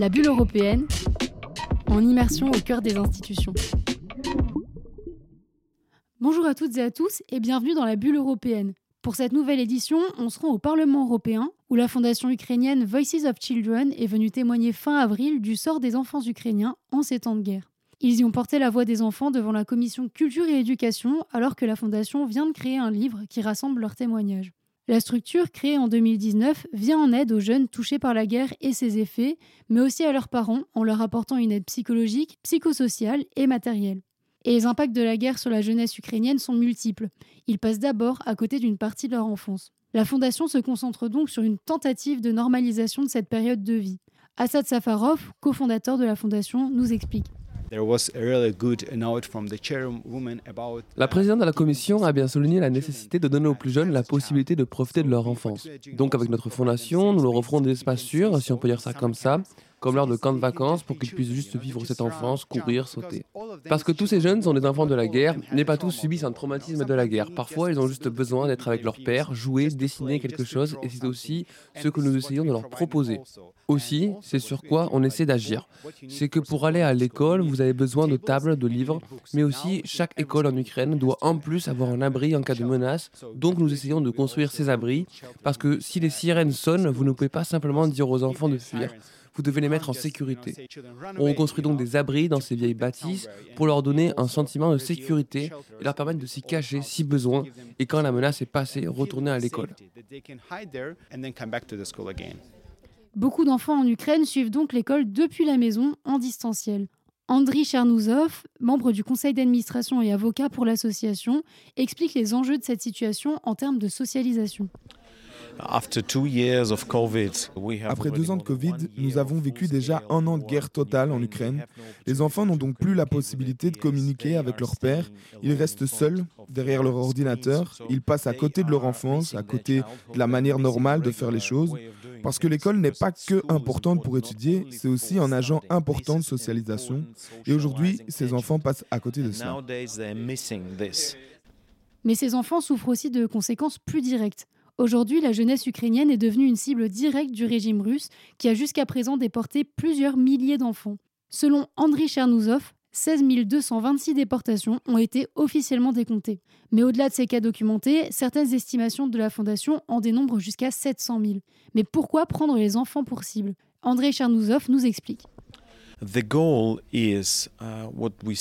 La bulle européenne, en immersion au cœur des institutions. Bonjour à toutes et à tous et bienvenue dans la bulle européenne. Pour cette nouvelle édition, on se rend au Parlement européen où la fondation ukrainienne Voices of Children est venue témoigner fin avril du sort des enfants ukrainiens en ces temps de guerre. Ils y ont porté la voix des enfants devant la commission culture et éducation alors que la fondation vient de créer un livre qui rassemble leurs témoignages. La structure, créée en 2019, vient en aide aux jeunes touchés par la guerre et ses effets, mais aussi à leurs parents en leur apportant une aide psychologique, psychosociale et matérielle. Et les impacts de la guerre sur la jeunesse ukrainienne sont multiples. Ils passent d'abord à côté d'une partie de leur enfance. La Fondation se concentre donc sur une tentative de normalisation de cette période de vie. Assad Safarov, cofondateur de la Fondation, nous explique. La présidente de la commission a bien souligné la nécessité de donner aux plus jeunes la possibilité de profiter de leur enfance. Donc avec notre fondation, nous leur offrons des espaces sûrs, si on peut dire ça comme ça, comme lors de camps de vacances pour qu'ils puissent juste vivre cette enfance, courir, sauter. Parce que tous ces jeunes sont des enfants de la guerre, mais pas tous subissent un traumatisme de la guerre. Parfois, ils ont juste besoin d'être avec leur père, jouer, dessiner quelque chose, et c'est aussi ce que nous essayons de leur proposer. Aussi, c'est sur quoi on essaie d'agir. C'est que pour aller à l'école, vous avez besoin de tables, de livres, mais aussi chaque école en Ukraine doit en plus avoir un abri en cas de menace. Donc nous essayons de construire ces abris, parce que si les sirènes sonnent, vous ne pouvez pas simplement dire aux enfants de fuir vous devez les mettre en sécurité. On construit donc des abris dans ces vieilles bâtisses pour leur donner un sentiment de sécurité et leur permettre de s'y cacher si besoin et quand la menace est passée, retourner à l'école. Beaucoup d'enfants en Ukraine suivent donc l'école depuis la maison en distanciel. Andriy Chernouzov, membre du conseil d'administration et avocat pour l'association, explique les enjeux de cette situation en termes de socialisation. Après deux ans de Covid, nous avons vécu déjà un an de guerre totale en Ukraine. Les enfants n'ont donc plus la possibilité de communiquer avec leur père. Ils restent seuls derrière leur ordinateur. Ils passent à côté de leur enfance, à côté de la manière normale de faire les choses. Parce que l'école n'est pas que importante pour étudier, c'est aussi un agent important de socialisation. Et aujourd'hui, ces enfants passent à côté de ça. Mais ces enfants souffrent aussi de conséquences plus directes. Aujourd'hui, la jeunesse ukrainienne est devenue une cible directe du régime russe qui a jusqu'à présent déporté plusieurs milliers d'enfants. Selon Andriy Chernouzov, 16 226 déportations ont été officiellement décomptées. Mais au-delà de ces cas documentés, certaines estimations de la Fondation en dénombrent jusqu'à 700 000. Mais pourquoi prendre les enfants pour cible? André Chernouzov nous explique. The goal is, uh, what we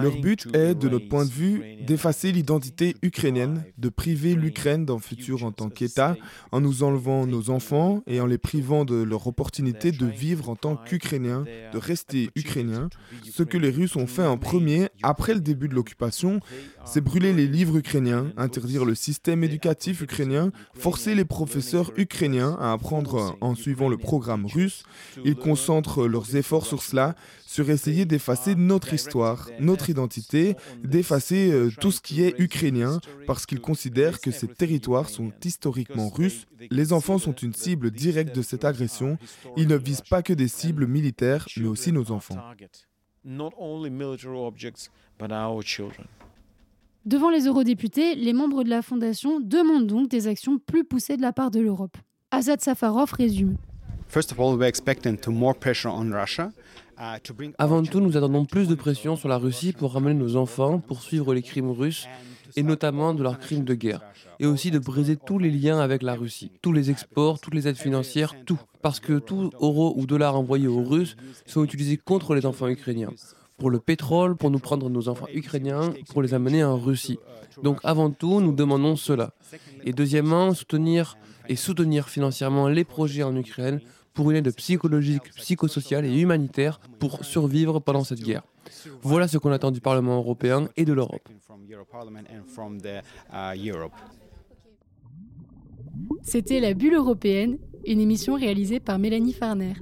leur but est, de notre point de vue, d'effacer l'identité ukrainienne, de priver l'Ukraine d'un futur en tant qu'État, en nous enlevant nos enfants et en les privant de leur opportunité de vivre en tant qu'Ukrainiens, de rester Ukrainiens. Ce que les Russes ont fait en premier, après le début de l'occupation, c'est brûler les livres ukrainiens, interdire le système éducatif ukrainien, forcer les professeurs ukrainiens à apprendre en suivant le programme russe. Ils concentrent leurs efforts sur cela, sur essayer d'effacer notre histoire, notre identité, d'effacer euh, tout ce qui est ukrainien, parce qu'ils considèrent que ces territoires sont historiquement russes. Les enfants sont une cible directe de cette agression. Ils ne visent pas que des cibles militaires, mais aussi nos enfants. Devant les eurodéputés, les membres de la Fondation demandent donc des actions plus poussées de la part de l'Europe. Azad Safarov résume. Avant tout, nous attendons plus de pression sur la Russie pour ramener nos enfants, pour suivre les crimes russes, et notamment de leurs crimes de guerre, et aussi de briser tous les liens avec la Russie, tous les exports, toutes les aides financières, tout. Parce que tout euro ou dollar envoyé aux Russes sont utilisés contre les enfants ukrainiens. Pour le pétrole, pour nous prendre nos enfants ukrainiens, pour les amener en Russie. Donc avant tout, nous demandons cela. Et deuxièmement, soutenir et soutenir financièrement les projets en Ukraine pour une aide psychologique, psychosociale et humanitaire pour survivre pendant cette guerre. Voilà ce qu'on attend du Parlement européen et de l'Europe. C'était La Bulle européenne, une émission réalisée par Mélanie Farner.